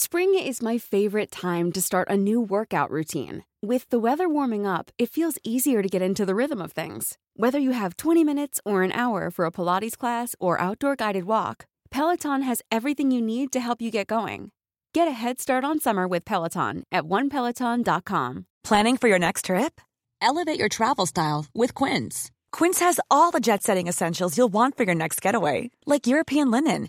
Spring is my favorite time to start a new workout routine. With the weather warming up, it feels easier to get into the rhythm of things. Whether you have 20 minutes or an hour for a Pilates class or outdoor guided walk, Peloton has everything you need to help you get going. Get a head start on summer with Peloton at onepeloton.com. Planning for your next trip? Elevate your travel style with Quince. Quince has all the jet setting essentials you'll want for your next getaway, like European linen,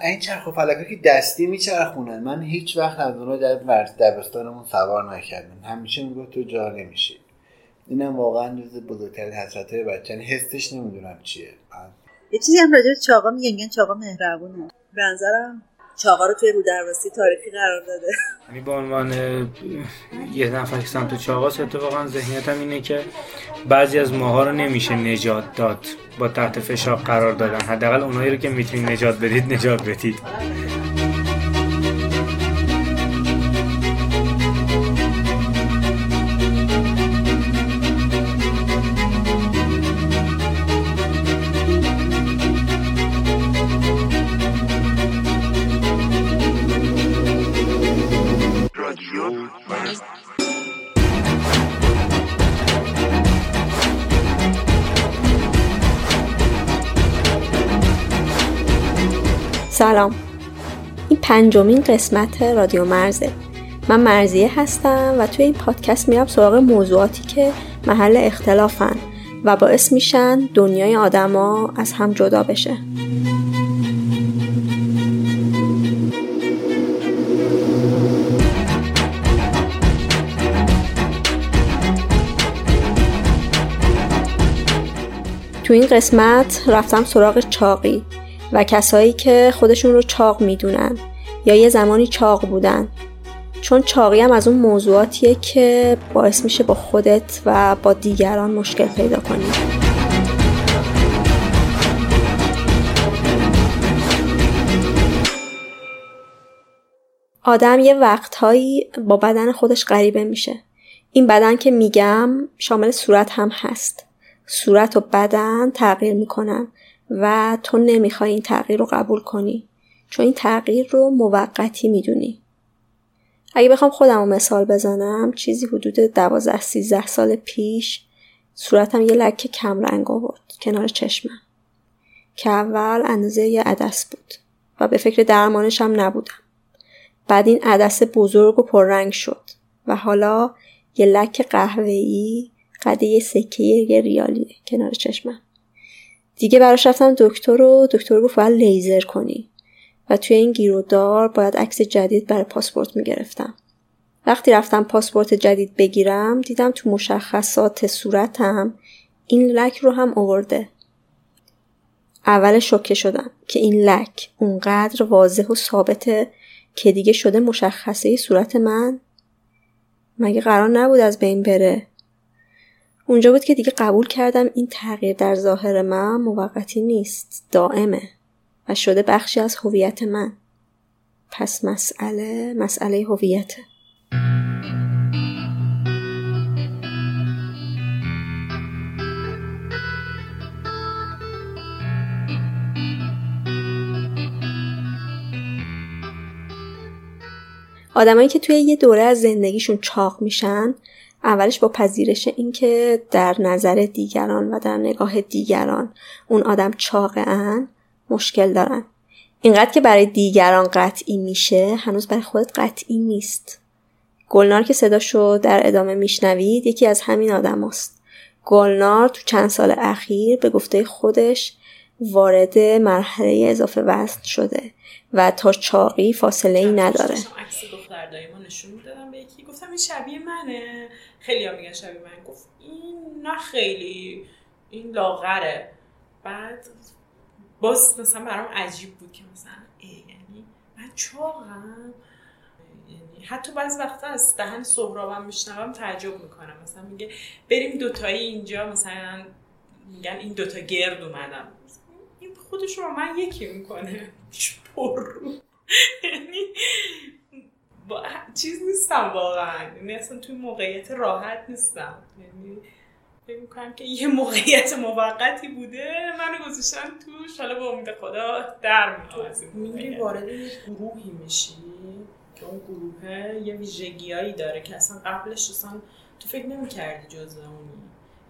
این چرخ و فلکا که دستی میچرخونن من هیچ وقت از اونها در دبستانمون سوار نکردم. همیشه می‌گفت تو جا نمیشی. اینم واقعا جز بزرگترین حسرت های بچه حسش نمی‌دونم چیه. یه چیزی هم راجع چاقا میگن چاقا مهربونه. به نظرم چاقا رو توی رودرواسی تاریخی قرار داده. یعنی به عنوان یه نفر که سمت چاقاست اتفاقا ذهنیتم اینه که بعضی از ماها رو نمیشه نجات داد. با تحت فشار قرار دادن. حداقل اونایی رو که می‌تونید نجات بدید نجات بدید. سلام. این پنجمین قسمت رادیو مرزه. من مرزیه هستم و توی این پادکست میرم سراغ موضوعاتی که محل اختلافن و باعث میشن دنیای آدما از هم جدا بشه. تو این قسمت رفتم سراغ چاقی. و کسایی که خودشون رو چاق می‌دونن یا یه زمانی چاق بودن. چون چاقی هم از اون موضوعاتیه که باعث میشه با خودت و با دیگران مشکل پیدا کنی. آدم یه وقتهایی با بدن خودش غریبه میشه. این بدن که میگم شامل صورت هم هست. صورت و بدن تغییر می‌کنن. و تو نمی‌خوای این تغییر رو قبول کنی چون این تغییر رو موقتی می‌دونی. اگه بخوام خودم رو مثال بزنم چیزی حدود دوازده سیزده سال پیش صورتم یه لکه کم رنگ آورد کنار چشمم که اول اندازه یه عدس بود و به فکر درمانش هم نبودم. بعد این عدس بزرگ و پررنگ شد و حالا یه لک قهوه‌ای قده یه سکه یه ریالیه کنار چشمم. دیگه براش رفتم دکتر و دکتر گفت باید لیزر کنی. و توی این گیرودار باید عکس جدید برای پاسپورت می‌گرفتم. وقتی رفتم پاسپورت جدید بگیرم دیدم تو مشخصات صورتم این لک رو هم آورده. اول شوکه شدم که این لک اونقدر واضح و ثابته که دیگه شده مشخصه صورت من. مگه قرار نبود از بین بره؟ اونجا بود که دیگه قبول کردم این تغییر در ظاهر من موقتی نیست دائمه و شده بخشی از هویت من. پس مسئله مسئله هویته. آدمایی که توی یه دوره از زندگیشون چاق میشن اولش با پذیرش اینکه در نظر دیگران و در نگاه دیگران اون آدم چاقه مشکل دارن. اینقدر که برای دیگران قطعی میشه هنوز برای خودت قطعی نیست. گلنار که صداشو در ادامه میشنوید یکی از همین آدم هست. گلنار تو چند سال اخیر به گفته خودش وارد مرحله اضافه وزن شده و تا چاقی فاصله ای نداره. گفتم این شبیه منه. خیلی ها میگن شبیه من. گفت این نه خیلی. این لاغره. بعد باز مثلا برام عجیب بود که مثلا یعنی من چاقم؟ یعنی حتی بعضی وقتا از دهن سهرابم میشنوم تعجب می‌کنم. مثلا میگه بریم دوتایی اینجا. مثلا میگن این دوتا گرد اومدم این خودش رو من یکی می‌کنه. پر رو. یعنی چیز نیستم واقعا. یعنی اصلا توی موقعیت راحت نیستم. یعنی فکر می‌کنم که یه موقعیت موقتی بوده منو گذاشتن تو حالا به امید خدا در میری وارد یه گروهی میشی؟ که اون گروه یه ویژگیایی داره که اصلا قبلش اصلا تو فکر نمی‌کردی جز اونی.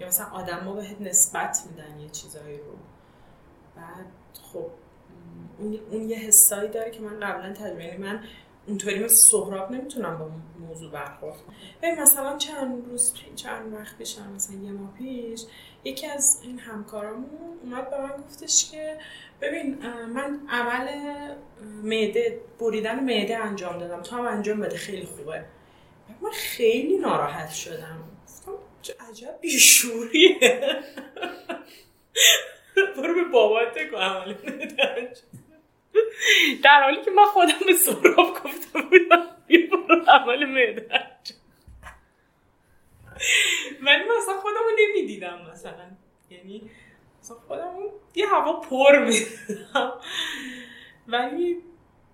یا مثلا آدم ها بهت نسبت میدن یه چیزایی رو. بعد خب اون, اون یه حسایی داره که من قبلا تجربه یعنی من اونطوری مثل سهراب نمی‌تونم با موضوع برخورد ببین مثلا چند روز چند وقت پیش مثلا یه ماه پیش یکی از این همکارامون اومد به من گفتش که ببین من عمل معده بریدن معده انجام دادم. تو هم انجام بده خیلی خوبه. من خیلی ناراحت شدم. گفتم چه عجب بیشوریه. برو به بابات کو عمل در حالی که من خودم به سراب گفته بودم. بیا برو معده ولی مثلا خودم رو نمی‌دیدم مثلا. یعنی مثلا خودم یه هوا پر می‌دیدم. ولی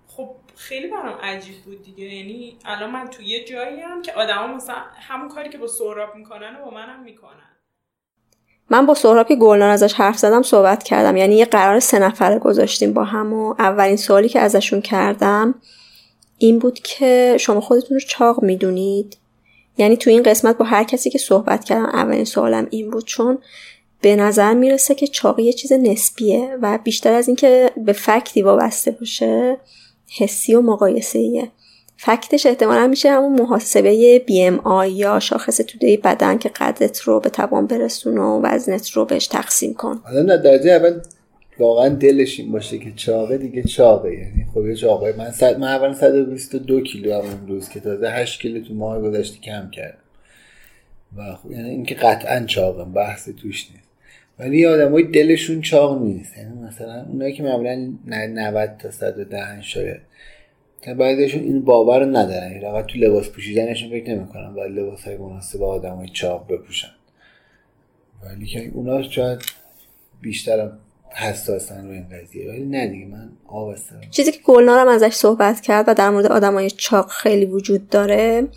خب خیلی برام عجیب بود دیگه. یعنی الان من تو یه جایی هم که آدما مثلا همون کاری که با سهراب می‌کنن و با منم می‌کنن. من با سهراب که گلنار ازش حرف زدم صحبت کردم یعنی یه قرار سه نفره گذاشتیم با هم و اولین سوالی که ازشون کردم این بود که شما خودتون رو چاق می‌دونید یعنی تو این قسمت با هر کسی که صحبت کردم اولین سوالم این بود چون به نظر می‌رسه که چاقی یه چیز نسبیه و بیشتر از اینکه به فکتی وابسته باشه حسی و مقایسه ایه. فکتش احتمالا میشه همون محاسبه بی ام آی یا شاخص توده بدن که قدت رو به توان برسون و وزنت رو بهش تقسیم کن. حالا درجه اول واقعا دلش این باشه که چاقه دیگه چاقه. یعنی خب یه چاقه. من صد من اول 122 کیلو هم امروز که تازه 8 کیلو تو ماه گذشته کم کردم. و خب یعنی اینکه قطعا چاقم بحث توش نیست. ولی آدمای دلشون چاق نیست. یعنی مثلا اونایی که معمولا 90 تا 110 شاید که بعضیشون این باور رو ندارن. یعنی تو لباس پوشیدنشون فکر نمی‌کنن. باید لباس های مناسب های چاق بپوشن. ولی که اونا شاید بیشتر حساسن رو این قضیه. ولی نه دیگه من آبستم چیزی که گلنارم ازش صحبت کرد و در مورد آدمای چاق خیلی وجود داره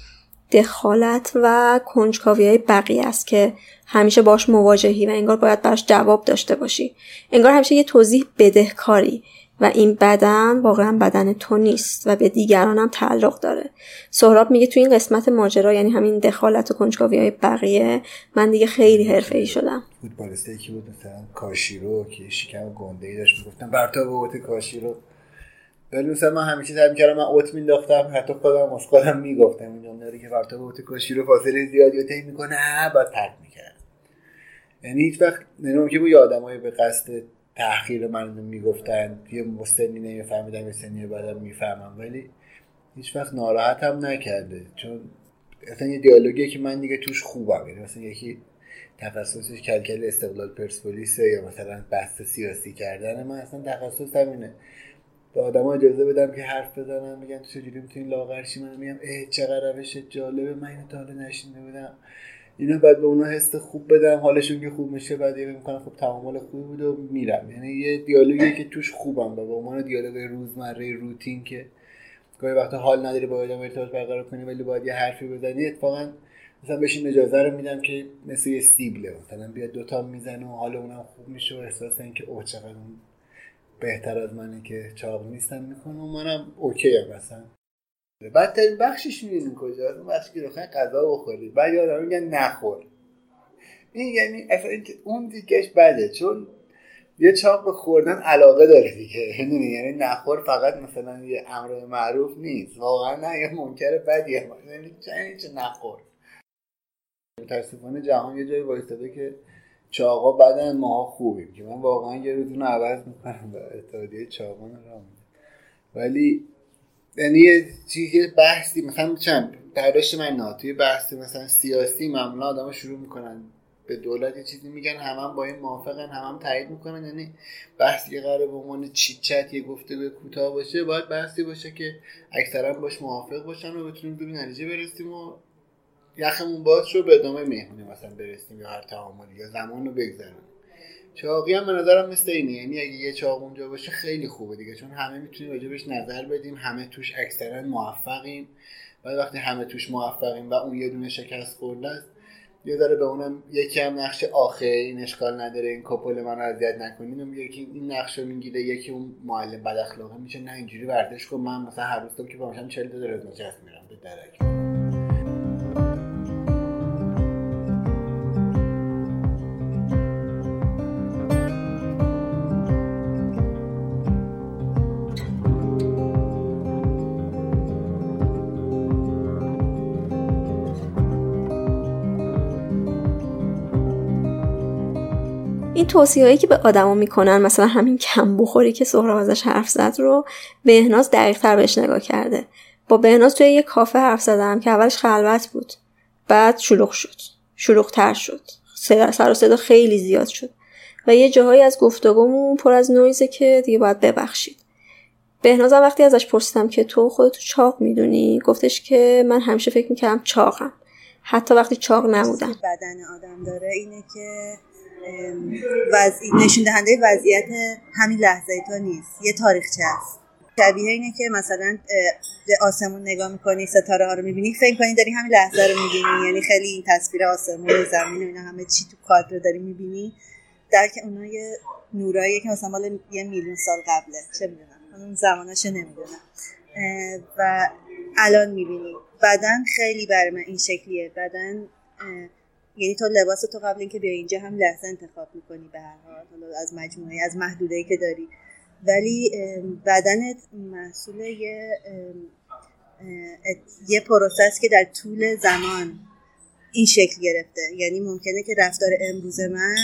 دخالت و کنجکاوی های بقیه است که همیشه باش مواجهی و انگار باید براش جواب داشته باشی. انگار همیشه یه توضیح بدهکاری. و این بدن واقعا بدن تو نیست و به دیگران هم تعلق داره. سهراب میگه تو این قسمت ماجرا یعنی همین دخالت و کنجکاوی های بقیه من دیگه خیلی حرفه ای شدم. فوتبالیستی که بود مثلا کاشیرو که شکم گنده ای داشت می‌گفتن برتا اوت کاشیرو. ولی مثلا من همیشه سعی می‌کردم من اوت مینداختم حتی خودم از خودم می‌گفتم اینجا که برتا اوت کاشیرو فاصله زیادی اوتی می‌کنه بعد پرت می‌کرد. یعنی هیچ وقت نمی‌دونم که بود آدمای به قصد تحقیر من می‌گفتن. یه مستنی نمیفهمیدم یه سنی بعدم می‌فهمم. ولی هیچ وقت ناراحت هم نکرده. چون اصلا یه دیالوگیه که من دیگه توش خوبم. یعنی مثلا یکی تخصصش کلکل استقلال پرسپولیسه یا مثلا بحث سیاسی کردن من اصلا تخصص همینه. به آدم اجازه بدم که حرف بزنم میگن تو چجوری می‌تونی لاغرشی من میگم اه چقدر روش جالبه. من اینو تا حالا نشینده بودم. اینا بعد به اونا حس خوب بدم. حالشون که خوب میشه بعد یه می‌کنم خب تعامل خوبی بود و میرم. یعنی یه دیالوگی که توش خوبم و به عنوان دیالوگ روزمره روتین که گاهی وقتا حال نداری با آدم ارتباط برقرار کنی ولی باید یه حرفی بزنی اتفاقا مثلا بهش اجازه رو میدم که مثل یه سیبله. مثلا بیاد دوتا می‌زنه و حال اونم خوب میشه و احساس اینکه اوه چقدر بهتر از منه که چاق نیستم می‌کنه. و منم اوکی هم مثلا بدترین بخشش می‌دونی کجا؟ اون بخشی که بخوای غذا بخوری بعد یادم میگن نخور. این یعنی اصلا اون دیگهش بده. چون یه چاق به خوردن علاقه داره دیگه. یعنی نخور فقط مثلا یه امر معروف نیست. واقعا نه یه منکر بدیه. یعنی چه نخور. متاسفانه جهان یه جایی وایستاده که چاقا بدن ماها خوبیم. که من واقعا یه روز عوض می‌کنم به اتحادیه چاقان را ولی یعنی یه چیزی بحثی مثلا چند برداشت من ناتوی بحثی مثلا سیاسی معمولا آدم شروع می‌کنن به دولت یه چیزی میگن همه هم با این موافقن همه هم تایید می‌کنن یعنی بحثی قرار به عنوان چیت چت یه گفته به کوتاه باشه باید بحثی باشه که اکثرا باش موافق باشن و بتونیم به نتیجه برسیم و یخمون باز شو به ادامه مهمونی مثلا برسیم یا هر تعاملی یا زمان رو بگذرونیم. چاقی هم به نظرم مثل اینه. یعنی اگه یه چاق اونجا باشه خیلی خوبه دیگه چون همه می‌تونیم راجبش نظر بدیم. همه توش اکثرا موفقیم. و وقتی همه توش موفقیم و اون یه دونه شکست خورده است یه داره به اونم یکی هم نقش آخه این اشکال نداره این کپل من رو اذیت نکنین یکی این نقش رو می‌گیره یکی اون معلم بد اخلاقه میشه نه اینجوری ورزش کن من مثلا هر روز که باشم 40 تا درز میرم به درک. این توصیه هایی که به آدما می‌کنن مثلا همین کم بخوری که سهراب ازش حرف زد رو بهناز دقیق تر بهش نگاه کرده. با بهناز توی یه کافه حرف زدم که اولش خلوت بود. بعد شلوغ شد. شلوغ تر شد. سر و صدا خیلی زیاد شد. و یه جاهایی از گفتگومون پر از نویزه که دیگه باید ببخشید. بهنازم وقتی ازش پرسیدم که تو خودتو چاق می‌دونی؟ گفتش که من همیشه فکر می‌کردم چاقم. حتی وقتی چاق نبودم. بدن آدم داره اینه که وضعی نشون دهنده وضعیت همین لحظه تو نیست. یه تاریخچه است؟ شبیه اینه که مثلا به آسمون نگاه می‌کنی ستاره ها رو می‌بینی. فکر کنی داری همین لحظه رو می‌بینی. یعنی خیلی این تصویر آسمون و زمین و اینا همه چی تو کادر داری می‌بینی. در که اونا یه نورایی که مثلا مال یه میلیون سال قبله. چه می‌دونم. اون زمانش نمی‌دونم. و الان می‌بینی. بدن خیلی برای من این شکلیه. بدن یعنی تو لباس تو قبل اینکه بیا اینجا هم لحظه انتخاب می‌کنی به هر حال حالا از مجموعه از محدوده که داری. ولی بدنت محصول یه یه پروسس که در طول زمان این شکل گرفته. یعنی ممکنه که رفتار امروز من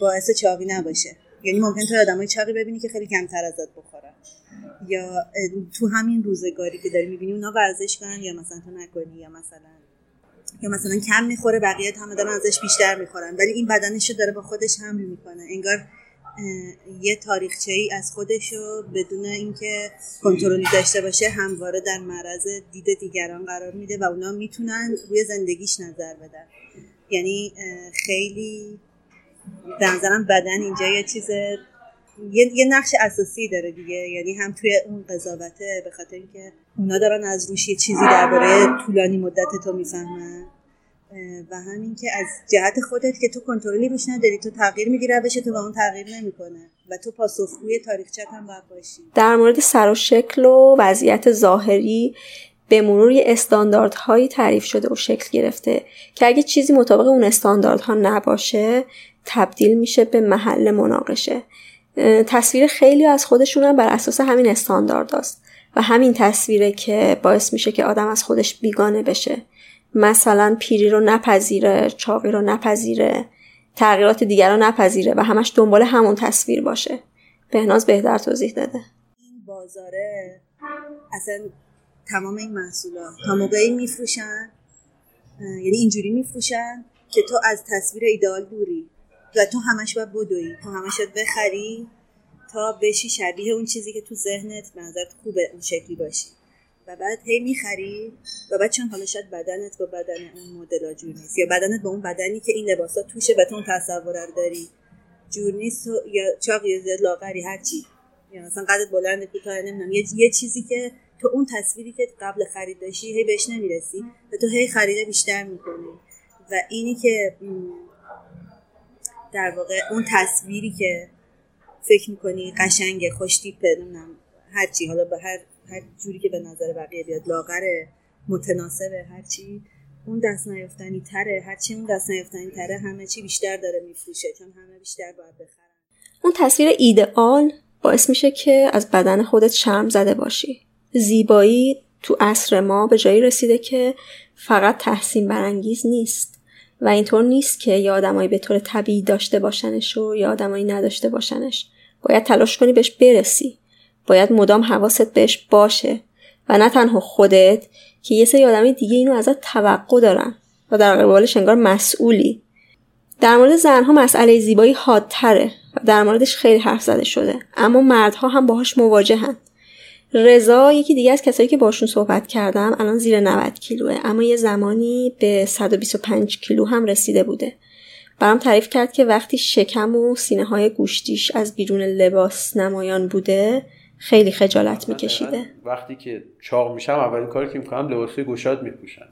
باعث چاقی نباشه. یعنی ممکن تو آدمای چاقی ببینی که خیلی کمتر ازت بخورن. یا تو همین روزگاری که داری می‌بینی اونا ورزش کنن یا مثلا تو نکنی یا مثلا یا مثلا کم می‌خوره بقیه هم دارن ازش بیشتر می‌خورن. ولی این بدنش رو داره با خودش حمل می‌کنه. انگار یه تاریخچه ای از خودش رو بدون اینکه کنترلی داشته باشه همواره در معرض دید دیگران قرار میده و اونا می‌تونن روی زندگیش نظر بدن. یعنی خیلی به نظرم بدن اینجا یه چیز یه،, یه نقش اساسی داره دیگه. یعنی هم توی اون قضاوته به خاطر اینکه اونا دارن از روش یه چیزی درباره طولانی مدت تو می‌فهمن. و همین که از جهت خودت که تو کنترلی روش نداری تو تغییر میگی روش تو با اون تغییر نمی‌کنه. و تو پاسخگوی تاریخچت هم باید باشی. در مورد سر و شکل و وضعیت ظاهری به مرور یه استانداردهایی تعریف شده و شکل گرفته که اگه چیزی مطابق اون استانداردها نباشه تبدیل میشه به محل مناقشه. تصویر خیلی از خودشون هم بر اساس همین استاندارد است و همین تصویره که باعث میشه که آدم از خودش بیگانه بشه. مثلا پیری رو نپذیره چاقی رو نپذیره تغییرات دیگر رو نپذیره و همش دنبال همون تصویر باشه. بهناز بهتر توضیح داده. این بازاره اصلا تمام این محصولات تا موقعی میفروشن یعنی اینجوری میفروشن که تو از تصویر ایدئال دوری. و تو همش باید بدوی. تو همش باید بخری تا بشی شبیه اون چیزی که تو ذهنت به خوبه اون شکلی باشی. و بعد هی می‌خری و بعد چون حالا شاید بدنت با بدن اون مدل جور نیست یا بدنت با اون بدنی که این لباسا توشه و تو اون تصور داری جور نیست یا چاق یا لاغری هرچی یا مثلا قدت بلند کوتاه نمی‌دونم. یه،, یه چیزی که تو اون تصویری که قبل خرید داشتی هی بهش نمی‌رسی و تو هی خریده بیشتر می‌کنی. و اینی که در واقع اون تصویری که فکر می‌کنی قشنگ خوشتیپه نمی‌دونم هرچی حالا به هر هر جوری که به نظر بقیه بیاد لاغره متناسبه هرچی اون دست نیافتنی تره هرچی اون دست نیافتنی تره همه چی بیشتر داره میفروشه چون همه بیشتر باید بخرن. اون تصویر ایدئال باعث میشه که از بدن خودت شرم زده باشی. زیبایی تو عصر ما به جایی رسیده که فقط تحسین برانگیز نیست. و اینطور نیست که یا آدمایی به طور طبیعی داشته باشنش و یا آدمایی نداشته باشنش. باید تلاش کنی بهش برسی. باید مدام حواست بهش باشه. و نه تنها خودت که یه سری آدمی دیگه اینو ازت توقع دارن و در قبالش انگار مسئولی. در مورد زنها مسئله زیبایی حادتره و در موردش خیلی حرف زده شده. اما مردها هم باهاش مواجهن. رضا یکی دیگه از کسایی که باشون صحبت کردم الان زیر 90 کیلوه اما یه زمانی به 125 کیلو هم رسیده بوده. برام تعریف کرد که وقتی شکم و سینه های گوشتیش از بیرون لباس نمایان بوده خیلی خجالت میکشیده. وقتی که چاق میشم اولین کاری که می‌کنم لباسای گشاد میپوشم.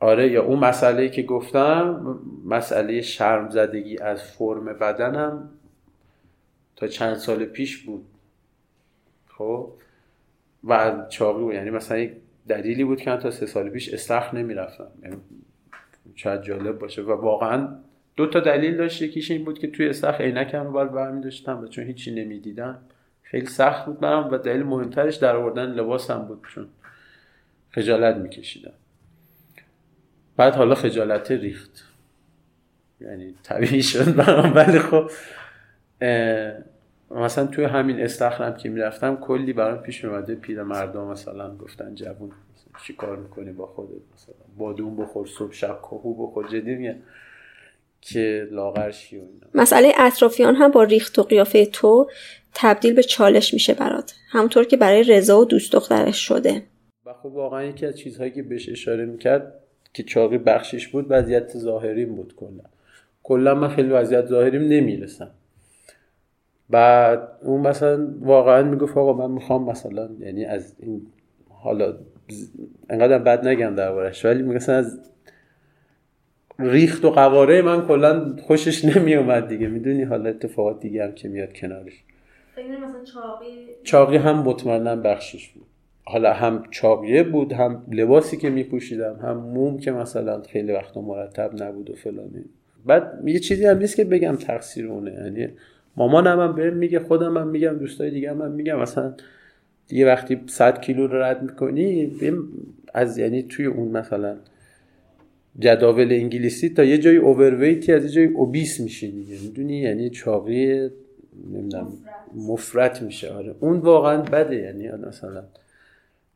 آره یا اون مسئله که گفتم مسئله شرم زدگی از فرم بدنم تا چند سال پیش بود. خب. و چاقی بود. یعنی مثلا یک دلیلی بود که من تا سه سال پیش استخر نمی‌رفتم. یعنی شاید جالب باشه. و واقعا دو تا دلیل داشت. یکیش این بود که توی استخر عینکم رو باید برمی داشتم و چون هیچی نمی‌دیدم. خیلی سخت بود برام و دلیل مهمترش در آوردن لباسم بود چون خجالت میکشیدم. بعد حالا خجالت ریخت. یعنی طبیعی شد برام. ولی خب مثلا توی همین استخرم که می‌رفتم کلی برام پیش اومده پیر مردم مثلا گفتن جوون چی کار می‌کنی با خودت؟ مثلا بادون بخور صبح شب کهو بخور. جدی میگه که لاغر شی و اینا. مسئله اطرافیان هم با ریخت و قیافه تو تبدیل به چالش میشه برات. همونطور که برای رضا و دوست دخترش شده. و خب واقعا یکی از چیزهایی که بهش اشاره می‌کرد که چاقی بخشش بود وضعیت ظاهریم بود کلا. کلا من خیلی وضعیت ظاهریم نمی‌رسم. بعد اون مثلا واقعا می‌گفت آقا من می‌خوام مثلا یعنی از این حالا انقدر بد نگم دربارش ولی مثلا از ریخت و قواره من کلا خوشش نمیومد دیگه. می‌دونی حالا اتفاقات دیگه هم که میاد کنارش. مثلا چاقی؟ چاقی هم مطمئنا بخشش بود. حالا هم چاقیه بود هم لباسی که میپوشیدم هم موم که مثلا خیلی وقتا مرتب نبود و فلانی. بعد یه چیزی هم نیست که بگم تقصیر اونه. یعنی مامانم هم بهم میگه خودم هم میگم دوستای دیگه هم, هم میگم. مثلا دیگه وقتی 100 کیلو رو رد می‌کنی از یعنی توی اون مثلا جداول انگلیسی تا یه جای اوورویتی از یه جای اوبیس میشی دیگه. می‌دونی؟ یعنی چاقی نمی‌دونم مفرت میشه. آره. اون واقعا بده. یعنی مثلا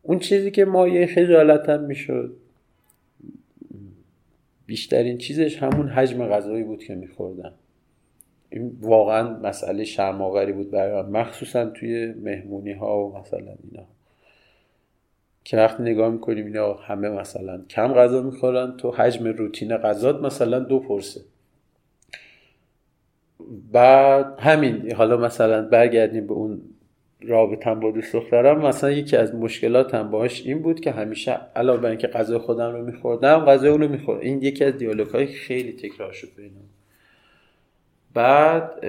اون چیزی که ما یه خجالتم می‌شد. بیشترین چیزش همون حجم غذایی بود که میخوردم. این واقعا مسئله شرماوری بود برای من مخصوصا توی مهمونی ها و مثلا اینا. که وقتی نگاه می‌کنیم اینا همه مثلا کم غذا می‌خورن تو حجم روتین غذات مثلا دو پرسه. بعد همین حالا مثلا برگردیم به اون رابطم با دوست دخترم مثلا یکی از مشکلاتم باش این بود که همیشه علاوه بر اینکه غذای خودم رو میخوردم غذای اون رو می‌خورد. این یکی از دیالوگ های خیلی تکرار شد بینم بعد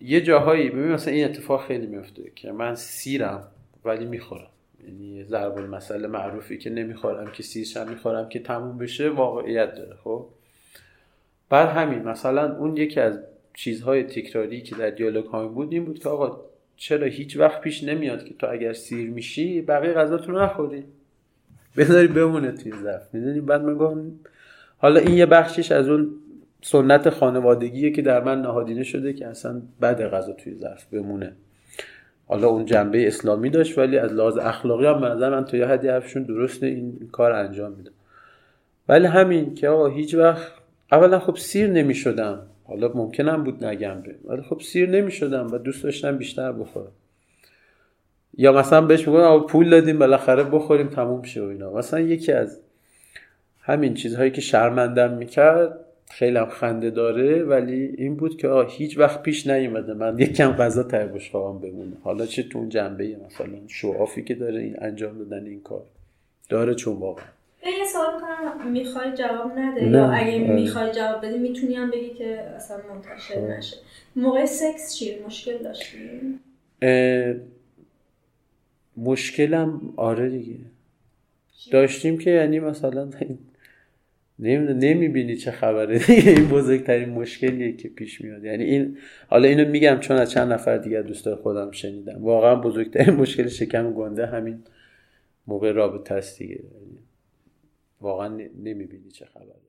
یه جاهایی ببین مثلا این اتفاق خیلی میفته که من سیرم ولی می‌خورم. یعنی ضرب المثل معروفی که نمی‌خورم که سیرشم می‌خورم که تموم بشه واقعیت داره خب؟ بعد همین مثلا اون یکی از چیزهای تکراری که در دیالوگ های بود این بود که آقا چرا هیچ وقت پیش نمیاد که تو اگر سیر میشی بقیه غذاتون رو نخوری. بذاری بمونه توی ظرف. می‌دونی؟ بعد من حالا این یه بخشش از اون سنت خانوادگیه که در من نهادینه شده که اصلا بد غذا توی ظرف بمونه. حالا اون جنبه اسلامی داشت ولی از لحاظ اخلاقی هم نظر من تا یه حدی حرفشون درسته این کار انجام میده. ولی همین که آقا هیچ وقت اولا خب سیر نمی‌شدم. حالا ممکنم بود نگم به ولی خب سیر نمی‌شدم و دوست داشتم بیشتر بخورم. یا مثلا بهش میگم پول دادیم بالاخره بخوریم تموم شه و اینا. مثلا یکی از همین چیزهایی که شرمندم می‌کرد خیلی هم خنده داره ولی این بود که آه هیچ وقت پیش نیومده. من یکم غذا ته بشقابم بمونه. حالا چه تو اون جنبه مثلا شوافی که داره این انجام دادن این کار. داره چون واقعا. یه سوال می‌کنم. می‌خوای جواب نده؟ نه. یا اگه آره. می‌خوای جواب بدی می‌تونی هم بگی که اصلا منتشر آره. نشه. موقع سکس چی؟ مشکل داشتی؟ مشکلم آره دیگه. داشتیم که یعنی مثلا نمی‌بینی چه خبره. این بزرگترین مشکلیه که پیش میاد. یعنی این حالا اینو میگم چون از چند نفر دیگه دوستای خودم شنیدم. واقعا بزرگترین مشکل شکم گنده همین موقع رابطه است دیگه. واقعا نمی‌بینی چه خبره.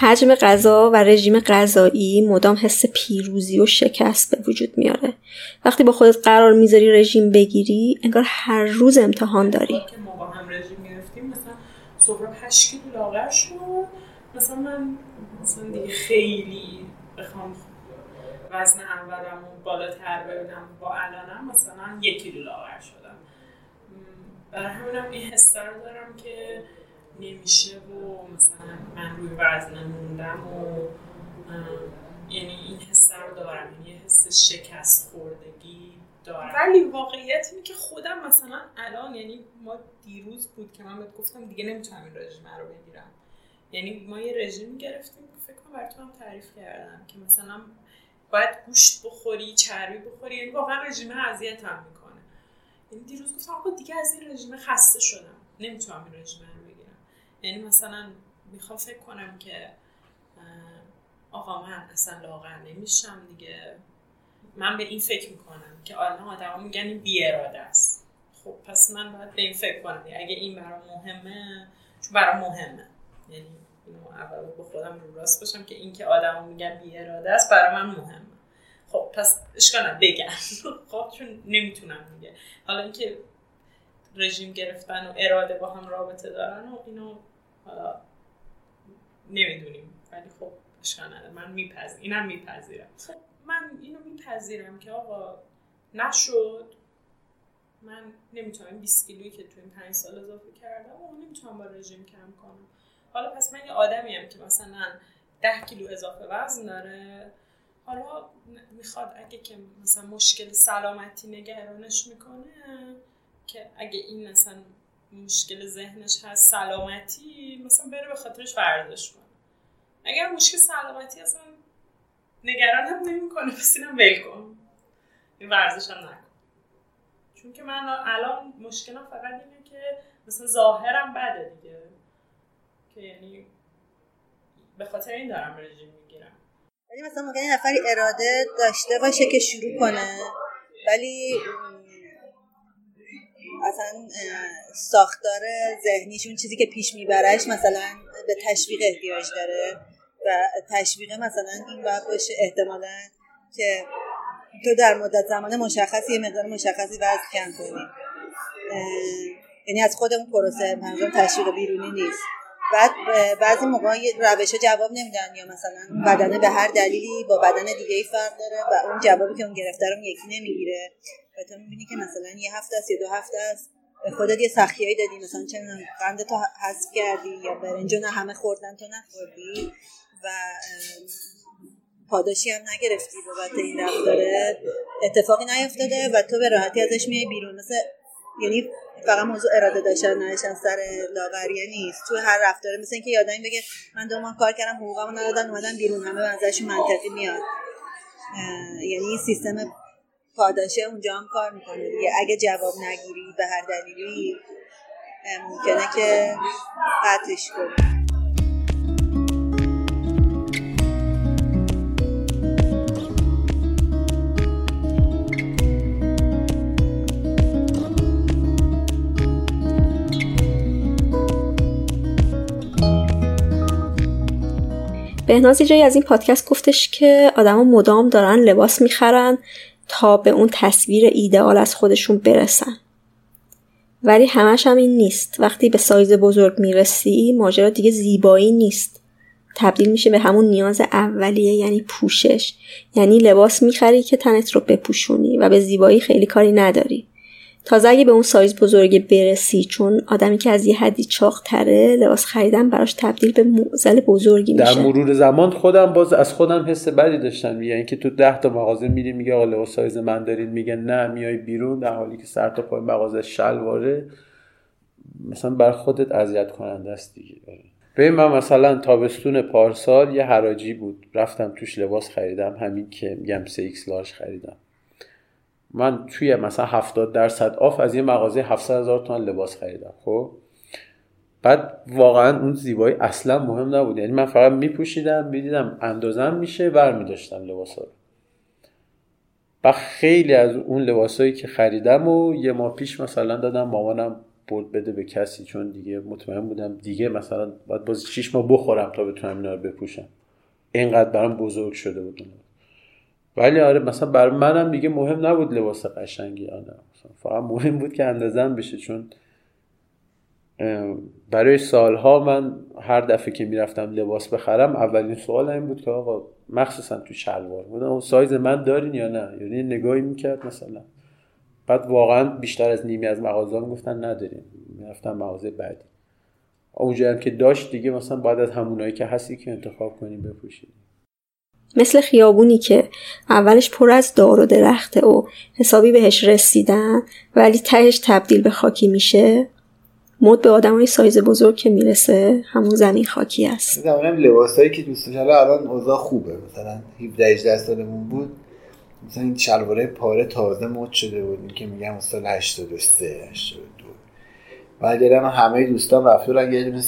حجم غذا و رژیم غذایی مدام حس پیروزی و شکست به وجود میاره. وقتی با خودت قرار می‌ذاری رژیم بگیری، انگار هر روز امتحان داری. که ما با هم رژیم گرفتیم مثلا صبح 8 کیلو لاغر شد مثلا من مثلا دیگه خیلی بخوام وزن اولم بالاتر ببینم با الانم مثلا یک کیلو لاغر شدم برای همینم این حس دارم که نمیشه و مثلا من روی وزن موندم و یعنی این حس رو دارم یعنی یه حس شکست خوردگی دارم. ولی واقعیت اینه که خودم مثلا الان یعنی ما دیروز بود که من بهت گفتم دیگه نمی‌تونم این رژیم رو بگیرم. یعنی ما یه رژیم گرفتیم فکر کنم براتون هم تعریف کردم که مثلا باید گوشت بخوری چربی بخوری یعنی واقعا رژیم اذیت هم می‌کنه. یعنی دیروز گفتم آقا دیگه از این رژیم خسته شدم. نمی‌تونم این رژیم یعنی مثلا می‌خوام فکر کنم که آقا من اصلا لاغر نمیشم دیگه. من به این فکر می‌کنم که الان آدما میگن این بی اراده است. خب پس من باید به این فکر کنم. اگه این برام مهمه چون برام مهمه. یعنی اینو اول با خودم رو راست باشم که این که آدما میگن بی اراده است برای من مهمه. خب پس اشکال بگم. خب چون نمی‌تونم دیگه. حالا اینکه رژیم گرفتن و اراده با هم رابطه دارن و اینو حالا نمی‌دونیم. ولی خب اشکال من میپذیرم اینم میپذیرم. خب من اینو میپذیرم که آقا نشد. من نمی‌تونم 20 کیلویی که تو این 5 سال اضافه کردم و نمی‌تونم با رژیم کم کنم. حالا پس من یه آدمی هم که مثلا 10 کیلو اضافه وزن داره. حالا می‌خواد اگه که مثلا مشکل سلامتی نگرانش می‌کنه که اگه این مثلا مشکل ذهنش هست سلامتی مثلا بره به خاطرش ورزش کنه. اگر مشکل سلامتی اصلا نگران هم نمی‌کنه. پس اینم ول کن. این ورزش هم نکن. چون که من الان مشکلم فقط اینه که مثلا ظاهرم بده دیگه. که یعنی به خاطر این دارم رژیم می‌گیرم. ولی مثلا ممکنه نفری اراده داشته باشه که شروع کنه ولی اصلا ساختار ذهنیشون چیزی که پیش میبرش مثلا به تشویق احتیاج داره و تشویق مثلا این باید باشه احتمالا که تو در مدت زمان مشخصی یه مقدار مشخصی وزن کم کنی. یعنی از خودمون پروسه منظورم تشویق بیرونی نیست. بعد بعضی موقع روش جواب نمیدن یا مثلا بدنه به هر دلیلی با بدن دیگه ای فرق داره و اون جوابی که اون گرفته رو یکی نمی‌گیره. و تو می‌بینی که مثلا یه هفته است یا دو هفته است. به خودت یه سخیایی دادی. مثلا چه قند تو حذف کردی یا برنجو نه همه خوردن تو نخوردی و پاداشی هم نگرفتی بابت این رفتاره اتفاقی نیفتاده و تو به راحتی ازش میای بیرون. مثل یعنی فقط موضوع اراده داشتن نشن سر لاغریه نیست. تو هر رفتاره مثل اینکه یادم بگه من دو ماه کار کردم حقوقمو ندادن اومدن بیرون همه به منطقی میاد. یعنی سیستم پاداشه اونجا هم کار می‌کنه دیگه. اگه جواب نگیری به هر دلیلی ممکنه که قطعش کنی. بهناز جایی از این پادکست گفتش که آدما مدام دارن لباس می‌خرن. تا به اون تصویر ایدئال از خودشون برسن. ولی همش هم این نیست. وقتی به سایز بزرگ می‌رسی ماجرا دیگه زیبایی نیست. تبدیل میشه به همون نیاز اولیه یعنی پوشش. یعنی لباس می‌خری که تنت رو بپوشونی و به زیبایی خیلی کاری نداری. تازه اگه به اون سایز بزرگ برسی چون آدمی که از یه حدی تره لباس خریدن براش تبدیل به معضل بزرگی میشه. در مرور زمان خودم باز از خودم حس بدی داشتم. یعنی اینکه تو ده تا مغازه میری میگه آقا لباس سایز من دارین؟ میگه نه میای بیرون در حالی که سر تا پای مغازه شلواره. مثلا بر خودت اذیت کننده است دیگه. ببین من مثلا تابستون پارسال یه حراجی بود. رفتم توش لباس خریدم. همین که میگم 3 large خریدم. من توی مثلا 70 درصد off از یه مغازه 700 هزار تومن لباس خریدم خب؟ بعد واقعا اون زیبایی اصلا مهم نبود. یعنی من فقط میپوشیدم می‌دیدم اندازم میشه ور میداشتم لباس ها و خیلی از اون لباسایی که خریدم و یه ماه پیش مثلا دادم مامانم برد بده به کسی چون دیگه مطمئن بودم دیگه مثلا باید باز 6 ماه بخورم تا بتونم اینا رو بپوشم. اینقدر برام بزرگ شده بود. ولی آره مثلا برای منم دیگه مهم نبود لباس قشنگی آره فقط مهم بود که اندازم بشه چون برای سالها من هر دفعه که می‌رفتم لباس بخرم اولین سوال این بود که آقا مخصوصا تو شلوار بودم سایز من دارین یا نه؟ یعنی نگاهی می‌کرد مثلا. بعد واقعا بیشتر از نیمی از مغازه گفتن نداریم. می‌رفتم مغازه بعدی. اونجا هم که داشت دیگه مثلا بعد از همونایی که هستی که انتخاب کنیم بپوشید مثل خیابونی که اولش پر از دار و درخته و حسابی بهش رسیدن ولی تهش تبدیل به خاکی میشه. مد به آدمای سایز بزرگ که می‌رسه همون زمین خاکی است. زمان لباسایی که دوست داشتم الان اوضاع خوبه. مثلا 17 18 سالمون بود. مثلا این شلواره پاره تازه مد شده بود. که میگم سال 83 82 بعد همه دوستان رفتن یه دونه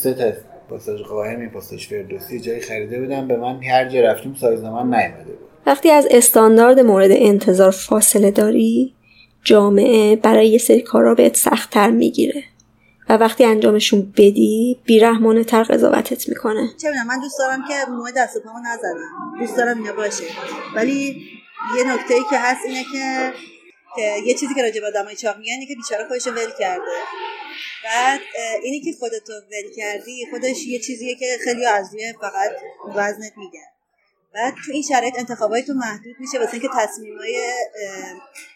پاساژ قاهمی پاساژ فردوسی. جایی خریده بودم به من هر جا رفتیم سایز من نیومده بود. وقتی از استاندارد مورد انتظار فاصله داری جامعه برای یه سری کارا بهت سختتر می‌گیره. و وقتی انجامشون بدی بیرحمانه تر قضاوتت می‌کنه. چه من دوست دارم که موه دست پامو نزنم دوست دارم اینا باشه. ولی یه نکته ای که هست اینه که که یه چیزی که راجع به آدمای چاق میگن که بیچاره خودش ول کرده. بعد اینی که خودتو ول کردی خودش یه چیزیه که خیلی از روی فقط وزنت میگن بعد تو این شرایط انتخابای تو محدود میشه واسه اینکه تصمیمای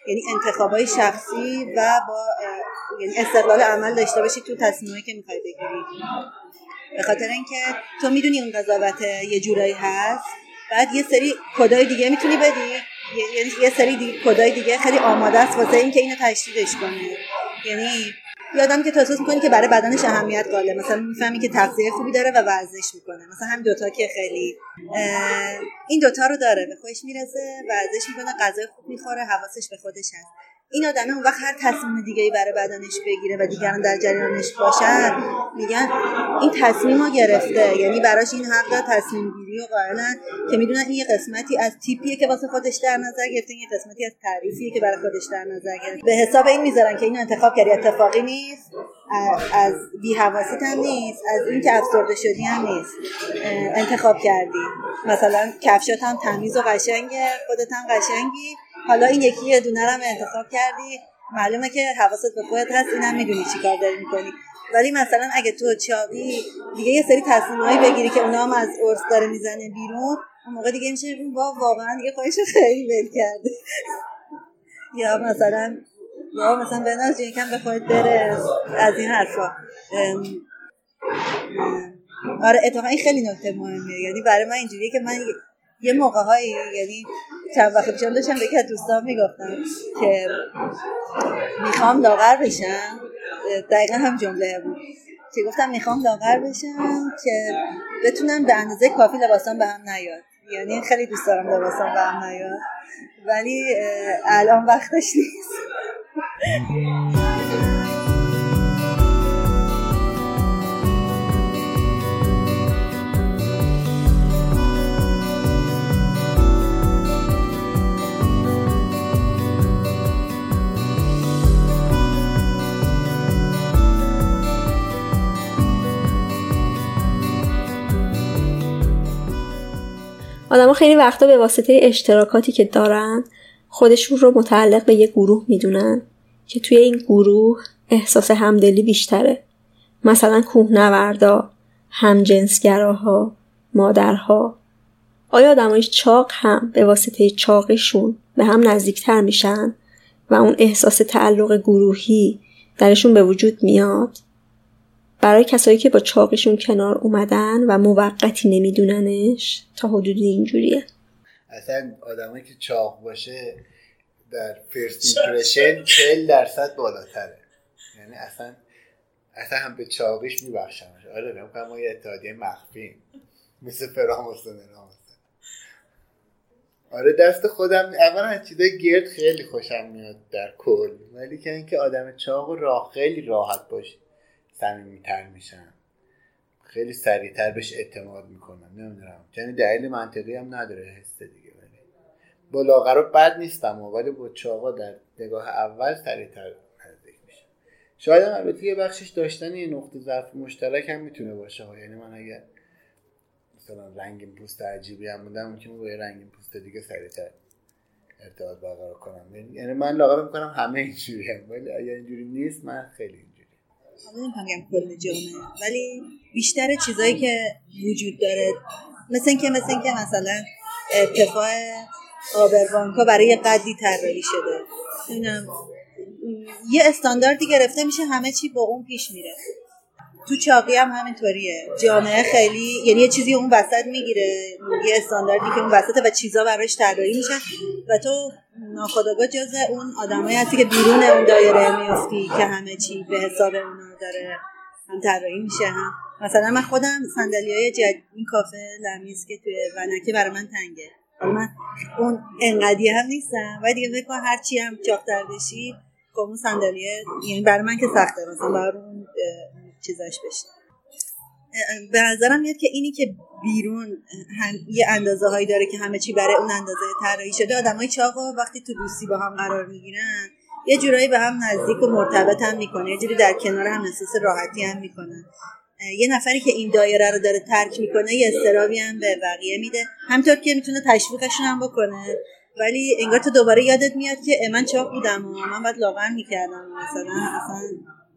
یعنی انتخابای شخصی و با یعنی استقلال عمل داشته باشی تو تصمیمایی که می‌خوای بگیری. به خاطر اینکه تو می‌دونی اون قضاوت یه جورایی هست. بعد یه سری کدای دیگه می‌تونی بدی. یعنی یه سری دی... کدای دیگه خیلی آماده است واسه اینکه اینو تشدیدش کنه. یعنی یادم که تو احساس می‌کنی که برای بدنش اهمیت قائله مثلا می‌فهمی که تغذیه خوبی داره و ورزش می‌کنه. مثلا همین دوتا که خیلی این دوتا رو داره. به خودش می‌رسه ورزش می‌کنه غذای خوب می‌خوره حواسش به خودش هست. این آدم اون وقت هر تصمیم دیگه ای برای بدنش بگیره و دیگران در جریانش باشن میگن این تصمیم رو گرفته. یعنی براش این حق تصمیم گیری و قائلن که می‌دونن این یه قسمتی از تیپیه که واسه خودش در نظر گرفته یه قسمتی از تعریفیه که برای خودش در نظر گرفته. به حساب این می‌ذارن که این انتخاب کردی اتفاقی نیست. از بی هم نیست از این که افسرده شدی هم نیست. انتخاب کردی. مثلا کفشات هم تمیز و قشنگه خودت هم قشنگی. حالا این یکی یه دونه هم انتخاب کردی. معلومه که حواست به خودت هست اینم می‌دونی چی کار داری می‌کنی. ولی مثلا اگه تو چاقی دیگه یه سری تصمیمایی بگیری که اونا هم از ارس داره می‌زنه بیرون اون موقع دیگه میشه با واقعا دیگه خودش خیلی ول کرده. یا مثلا یا مثلا بناز یکم به خودت بره از این حرفا. آره اتفاقا خیلی نکته مهمیه. یعنی برای من اینجوریه که من یه موقع هایی یعنی چند وقت پیشم داشتم به که دوستان می‌گفتم که می‌خوام لاغر بشم. دقیقا هم جمله بود. که گفتم می‌خوام لاغر بشم که بتونم به اندازه کافی لباسام به هم نیاد. یعنی خیلی دوست دارم لباسام به هم نیاد. ولی الان وقتش نیست. آدما خیلی وقتا به واسطه اشتراکاتی که دارن خودشون رو متعلق به یه گروه می‌دونن که توی این گروه احساس همدلی بیشتره. مثلا کوهنوردا همجنسگراها مادرها. آیا آدمای چاق هم به واسطه چاقشون به هم نزدیکتر میشن و اون احساس تعلق گروهی درشون به وجود میاد؟ برای کسایی که با چاقشون کنار اومدن و موقتی نمیدوننش تا حدود اینجوریه. اصلا آدمایی که چاق باشه در first impression 40 درصد بالاتره. یعنی اصلا اصلا هم به چاقش میبخشمش. آره بهم ما یه اتحادیه مخفی. مثل فراماسون آره دست خودم اولا از چیزای گرد خیلی خوشم میاد در کل. ولی که اینکه آدم چاق و راه خیلی راحت باشه. صمیمیتر میشن. خیلی سریعتر بهش اعتماد می‌کنن. نمی‌دونم. یعنی دلیل منطقی هم نداره حس دیگه ولی با لاغر بد نیستم ولی با چاقا در نگاه اول سریعتر نزدیک میشه شاید هم البته یه بخشش داشتن یه نقطه ضعف مشترک هم می‌تونه باشه یعنی من اگر مثلا رنگین پوست عجیبی هم بودم ممکنه با یه رنگین پوست دیگه سریعتر ارتباط برقرار کنم. یعنی من لاغر می‌کنم همه اینجوری هم. ولی اگر اینجوری نیست من خیلی نمی‌خوام کل جامعه. ولی بیشتر چیزایی که وجود داره مثل اینکه مثل اینکه مثلا ارتفاع آبروانکا برای قدی طراحی شده. اینم. یه استانداردی گرفته میشه همه چی با اون پیش میره. تو چاقی هم همینطوریه. جامعه خیلی یعنی یه چیزی اون وسط می‌گیره یه استانداردی که اون وسطه و چیزا براش طراحی میشن و تو ناخداگاه جز اون آدمایی هستی که بیرون اون دایره میفتی که همه چی به حساب اونا داره هم طراحی میشه هم مثلا من خودم صندلی های جد... این کافه لمیز که توی ونکه برای من تنگه. من اون انقدی هم نیستم و دیگه فکر هر چی هم چاقتر بشی خب اون صندلیه یعنی برای من که سخته مثلا برای اون چیزاش بشه. به نظرم میاد که اینی که بیرون هم یه اندازه هایی داره که همه چی برای اون اندازه طراحی شده آدم های چاقا وقتی تو دوستی با هم قرار می‌گیرن یه جورایی به هم نزدیک و مرتبط هم می‌کنه یه جوری در کنار هم احساس راحتی هم می‌کنن. یه نفری که این دایره رو داره ترک می‌کنه یه استرابی هم به بقیه میده. همطور که می‌تونه تشویقشون هم بکنه. ولی انگار تو دوباره یادت میاد که من چاق بودم و من باید لاغر می‌کردم مثلا اصلا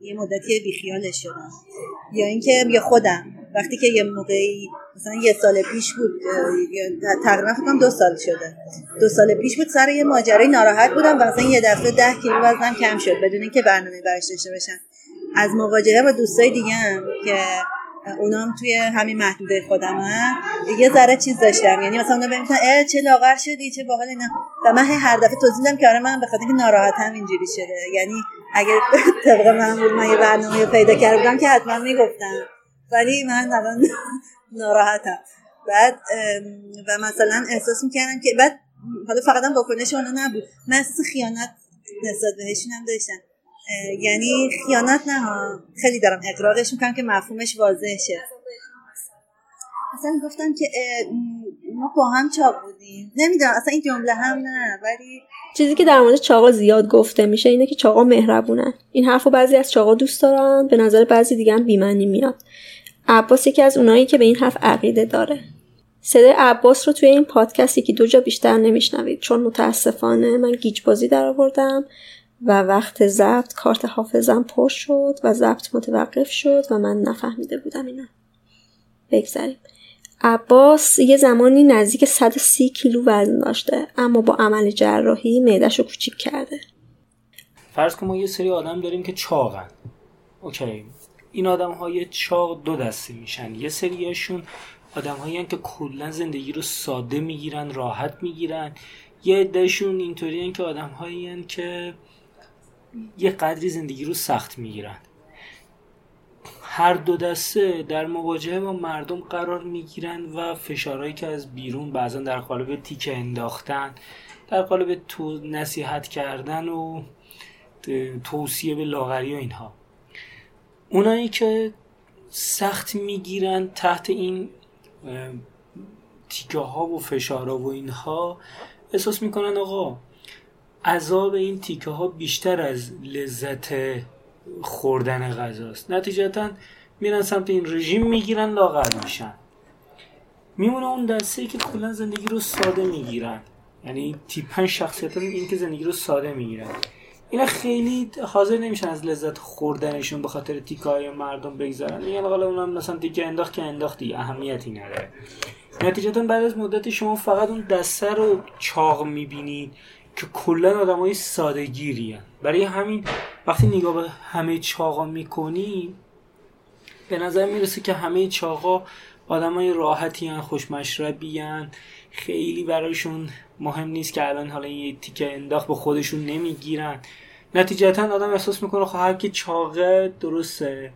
یه مدتی بیخیالش شدم. یا اینکه یا خودم. وقتی که یه موقعی مثلا یه سال پیش بود تقریبا فکر دو سال شده. دو سال پیش بود سر یه ماجرای ناراحت بودم و مثلا یه دفعه ده کیلو وزنم کم شد بدون اینکه برنامه براش داشته باشم. از مواجهه با دوستای دیگه هم که اونام توی همین محدوده خودم هم یه ذره چیز داشتم. یعنی مثلا اونا بهم اه چه لاغر شدی چه باحال اینا. و من هر دفعه توضیح میدم که آره من به خاطر اینکه ناراحتم اینجوری شده. یعنی اگه طبق بود من یه برنامه پیدا کرده بودم که حتما می‌گفتم. ولی من الان ناراحتم. بعد و مثلا احساس می‌کردم که بعد حالا فقط هم واکنش اونا نبود. من خیانت نسبت بهشون هم داشتم یعنی خیانت نه خیلی دارم اقرارش می‌کنم که مفهومش واضح شه اصلا گفتم که ما با هم چاق بودیم. نمی‌دونم اصلا این جمله هم نه ولی چیزی که در مورد چاقا زیاد گفته میشه اینه که چاقا مهربونن. این حرف بعضی از چاقا دوست دارن به نظر بعضی دیگه هم بیمنی میاد. عباس یکی از اونایی که به این حرف عقیده داره. صدای عباس رو توی این پادکستی که دو جا بیشتر نمیشنوید چون متاسفانه من گیج بازی در آوردم و وقت ضبط کارت حافظم پر شد و ضبط متوقف شد و من نفهمیده بودم اینا. بگذاریم. عباس یه زمانی نزدیک 130 کیلو وزن داشته اما با عمل جراحی معدش رو کوچیک کرده. فرض کن ما یه سری آدم داریم که چاقن. اوکی. این آدم های چاق دو دسته میشن. یه سریاشون آدم هایی که کلا زندگی رو ساده می‌گیرن راحت می‌گیرن. یه عدهشون اینطوری که آدم هایی که یه قدری زندگی رو سخت می‌گیرن. هر دو دسته در مواجهه با مردم قرار می‌گیرن و فشارهایی که از بیرون بعضا در قالب تیکه انداختن در قالب تو نصیحت کردن و توصیه به لاغری و اینها. اونایی که سخت می‌گیرن تحت این تیکه ها و فشارها و اینها احساس می‌کنن آقا عذاب این تیکه ها بیشتر از لذت خوردن غذاست. نتیجتا میرن سمت این رژیم می‌گیرن لاغر میشن. میمونه اون دسته که کلا زندگی رو ساده می‌گیرن. یعنی تیپن شخصیت این که زندگی رو ساده می‌گیرن. اینا خیلی حاضر نمیشن از لذت خوردنشون به خاطر تیکای مردم بگذارن. میگن حالا اونم مثلا تیکه انداخت که انداختی اهمیتی نداره. نتیجتا بعد از مدت شما فقط اون دسته رو چاق می‌بینید که کلا آدم های ساده برای همین وقتی نگاه به همه چاقا می‌کنی به نظر می‌رسه که همه چاقا آدم های راحتی هن خوشمشربی هن. خیلی برایشون مهم نیست که الان حالا یه تیکه انداخت به خودشون نمی‌گیرن. نتیجتا آدم احساس می‌کنه خب هر کی چاقه درسته.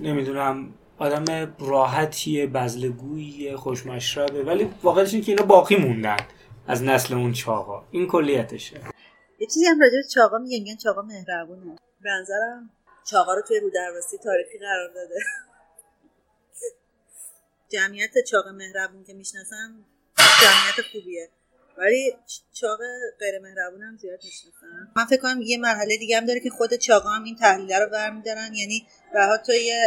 نمی‌دونم آدم راحتیه بزلگوییه خوشمشربه ولی واقعیتش اینه که اینا باقی موندن از نسل اون چاقا. این کلیتشه. یه چیزی هم راجع چاقا میگن چاقا مهربونه. به نظرم چاقا رو توی رودرواسی تاریخی قرار داده. جمعیت چاق مهربون که می‌شناسم جمعیت خوبیه. ولی چاق غیر مهربون هم زیاد می‌شناسم. من فکر کنم یه مرحله دیگه هم داره که خود چاقا هم این تحلیل رو برمیدارن. یعنی به تو یه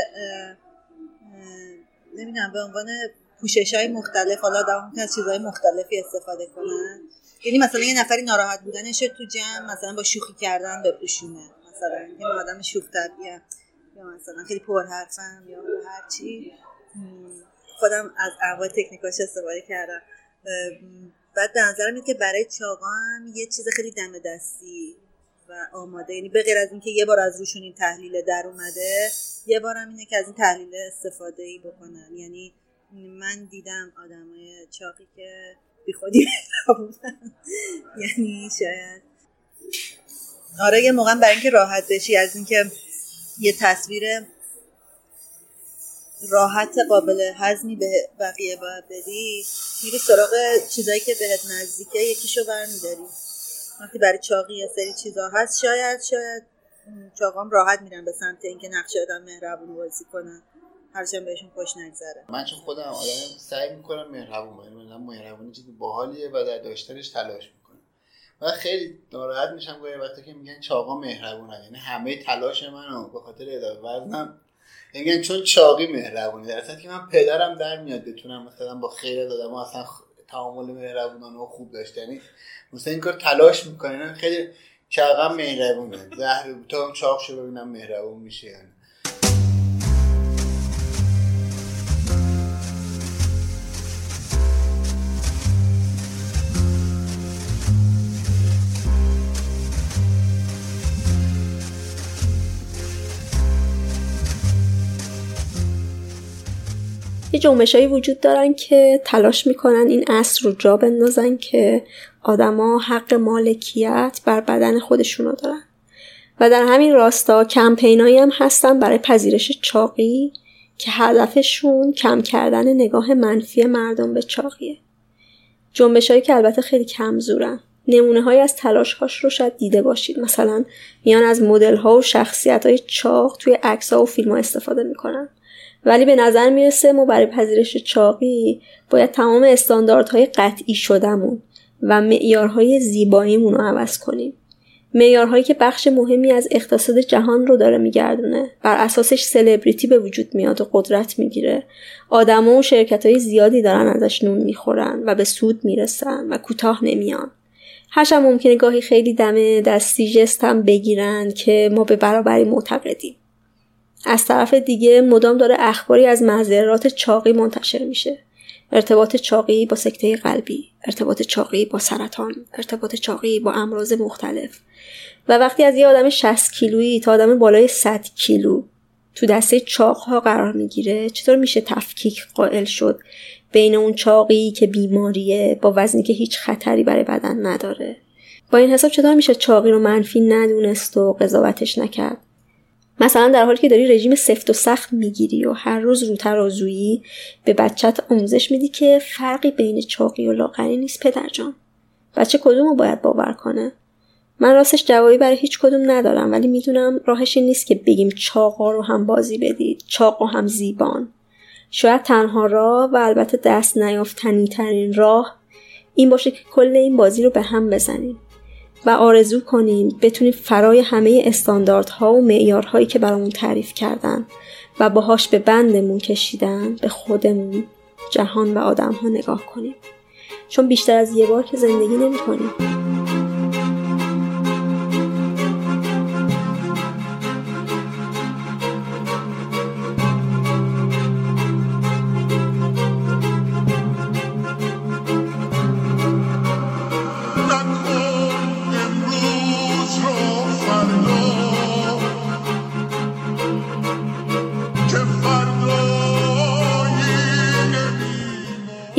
نمی‌دونم به عنوان پوشش های مختلف حالا آدم از چیزهای مختلفی استفاده کنن یعنی مثلا یه نفری ناراحت بودنش تو جمع مثلا با شوخی کردن بپوشونه مثلا یه آدم شوخ طبیعه یا مثلا خیلی حرفم یا هر چی خودم از انواع تکنیکاش استفاده کردم. بعد به نظرم میاد که برای چاقا هم یه چیز خیلی دم دستی و آماده. یعنی به غیر از اینکه یه بار از روشون این تحلیل در اومده یه بار هم اینه که از این تحلیل استفاده ای بکنن. یعنی من دیدم آدمای چاقی که بی خودی یعنی شاید. آره یه موقع برای اینکه راحت بشی از اینکه یه تصویر راحت قابل هضمی به بقیه باید بدی میری سراغ چیزایی که بهت نزدیکه یکیشو برمیداری. وقتی برای چاقی یه سری چیزا هست شاید شاید چاقام راحت میرن به سمت اینکه نقش آدم مهربون بازی کنن. هرچند بهشون خوش نگذره. من چون خودم آدم سعی می‌کنم مهربون باشم من مهربونی چیزی باحالیه و در داشتنش تلاش می‌کنم. و خیلی ناراحت میشم گاهی وقتی که میگن چاقا مهربونه یعنی همه تلاش منو به خاطر ادامه وزنم میگن چون چاقی مهربونی در که من پدرم در میاد بتونم مثلا با خیر دادم اصلا تعامل مهربونانه و خوب داشتنی یعنی مثلا این کار تلاش می‌کنه خیلی چاقا مهربونه. زهر تا چاق شو ببینم مهربون میشه یعنی یه جنبشهایی وجود دارن که تلاش می‌کنن این اصر رو جا بندازن که آدما حق مالکیت بر بدن خودشونو دارن. و در همین راستا کمپینایی هم هستن برای پذیرش چاقی که هدفشون کم کردن نگاه منفی مردم به چاقیه. جنبش که البته خیلی کمزورن نمونه های از تلاش هاش رو شاید دیده باشید. مثلا میان از مدل ها و شخصیت های چاق توی عکس ها و فیلم ها استفاده می‌کنن. ولی به نظر می‌رسه ما برای پذیرش چاقی باید تمام استانداردهای قطعی شدمون و معیارهای زیباییمون رو عوض کنیم. معیارهایی که بخش مهمی از اقتصاد جهان رو داره میگردونه. بر اساسش سلبریتی به وجود میاد و قدرت می‌گیره. آدما و شرکت های زیادی دارن ازش نون می‌خورن و به سود می‌رسن و کوتاه نمیان. هرچند ممکنه گاهی خیلی دم دستی جست هم بگیرن که ما به برابری معتقدیم. از طرف دیگه مدام داره اخباری از معذرات چاقی منتشر میشه. ارتباط چاقی با سکته قلبی ارتباط چاقی با سرطان ارتباط چاقی با امراض مختلف. و وقتی از یه آدم 60 کیلویی تا آدم بالای 100 کیلو تو دسته چاق ها قرار می‌گیره چطور میشه تفکیک قائل شد بین اون چاقی که بیماریه با وزنی که هیچ خطری برای بدن نداره؟ با این حساب چطور میشه چاقی رو منفی ندونست و قضاوتش نکرد؟ مثلا در حالی که داری رژیم سفت و سخت می‌گیری و هر روز رو ترازویی به بچت آموزش میدی که فرقی بین چاقی و لاغری نیست پدر جان. بچه کدوم رو باید باور کنه؟ من راستش جوابی برای هیچ کدوم ندارم ولی می‌دونم راهش این نیست که بگیم چاقا رو هم بازی بدید چاقا هم زیبان. شاید تنها راه و البته دست نیافتنی ترین راه این باشه که کل این بازی رو به هم بزنیم. و آرزو کنیم بتونیم فرای همه استانداردها و معیارهایی که برامون تعریف کردن و باهاش به بندمون کشیدن به خودمون جهان و آدمها نگاه کنیم چون بیشتر از یه بار که زندگی نمی کنیم.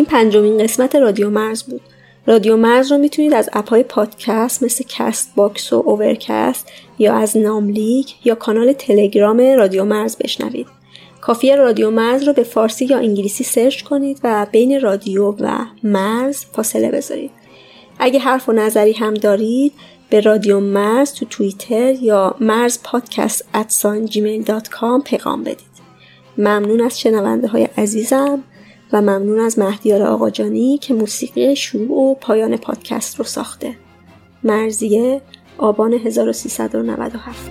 پنجمین قسمت رادیو مرز بود. رادیو مرز رو می‌تونید از app های پادکست مثل کست‌باکس و اوورکست یا از ناملیک یا کانال تلگرام رادیو مرز بشنوید. کافیه رادیو مرز رو به فارسی یا انگلیسی سرچ کنید و بین رادیو و مرز فاصله بذارید. اگه حرف و نظری هم دارید به رادیو مرز تو توییتر یا مرز پادکست پیغام بدید. ممنون از شنونده های عزیزم. و ممنون از مهدیار آقاجانی که موسیقی شروع و پایان پادکست رو ساخته. مرزیه آبان 1397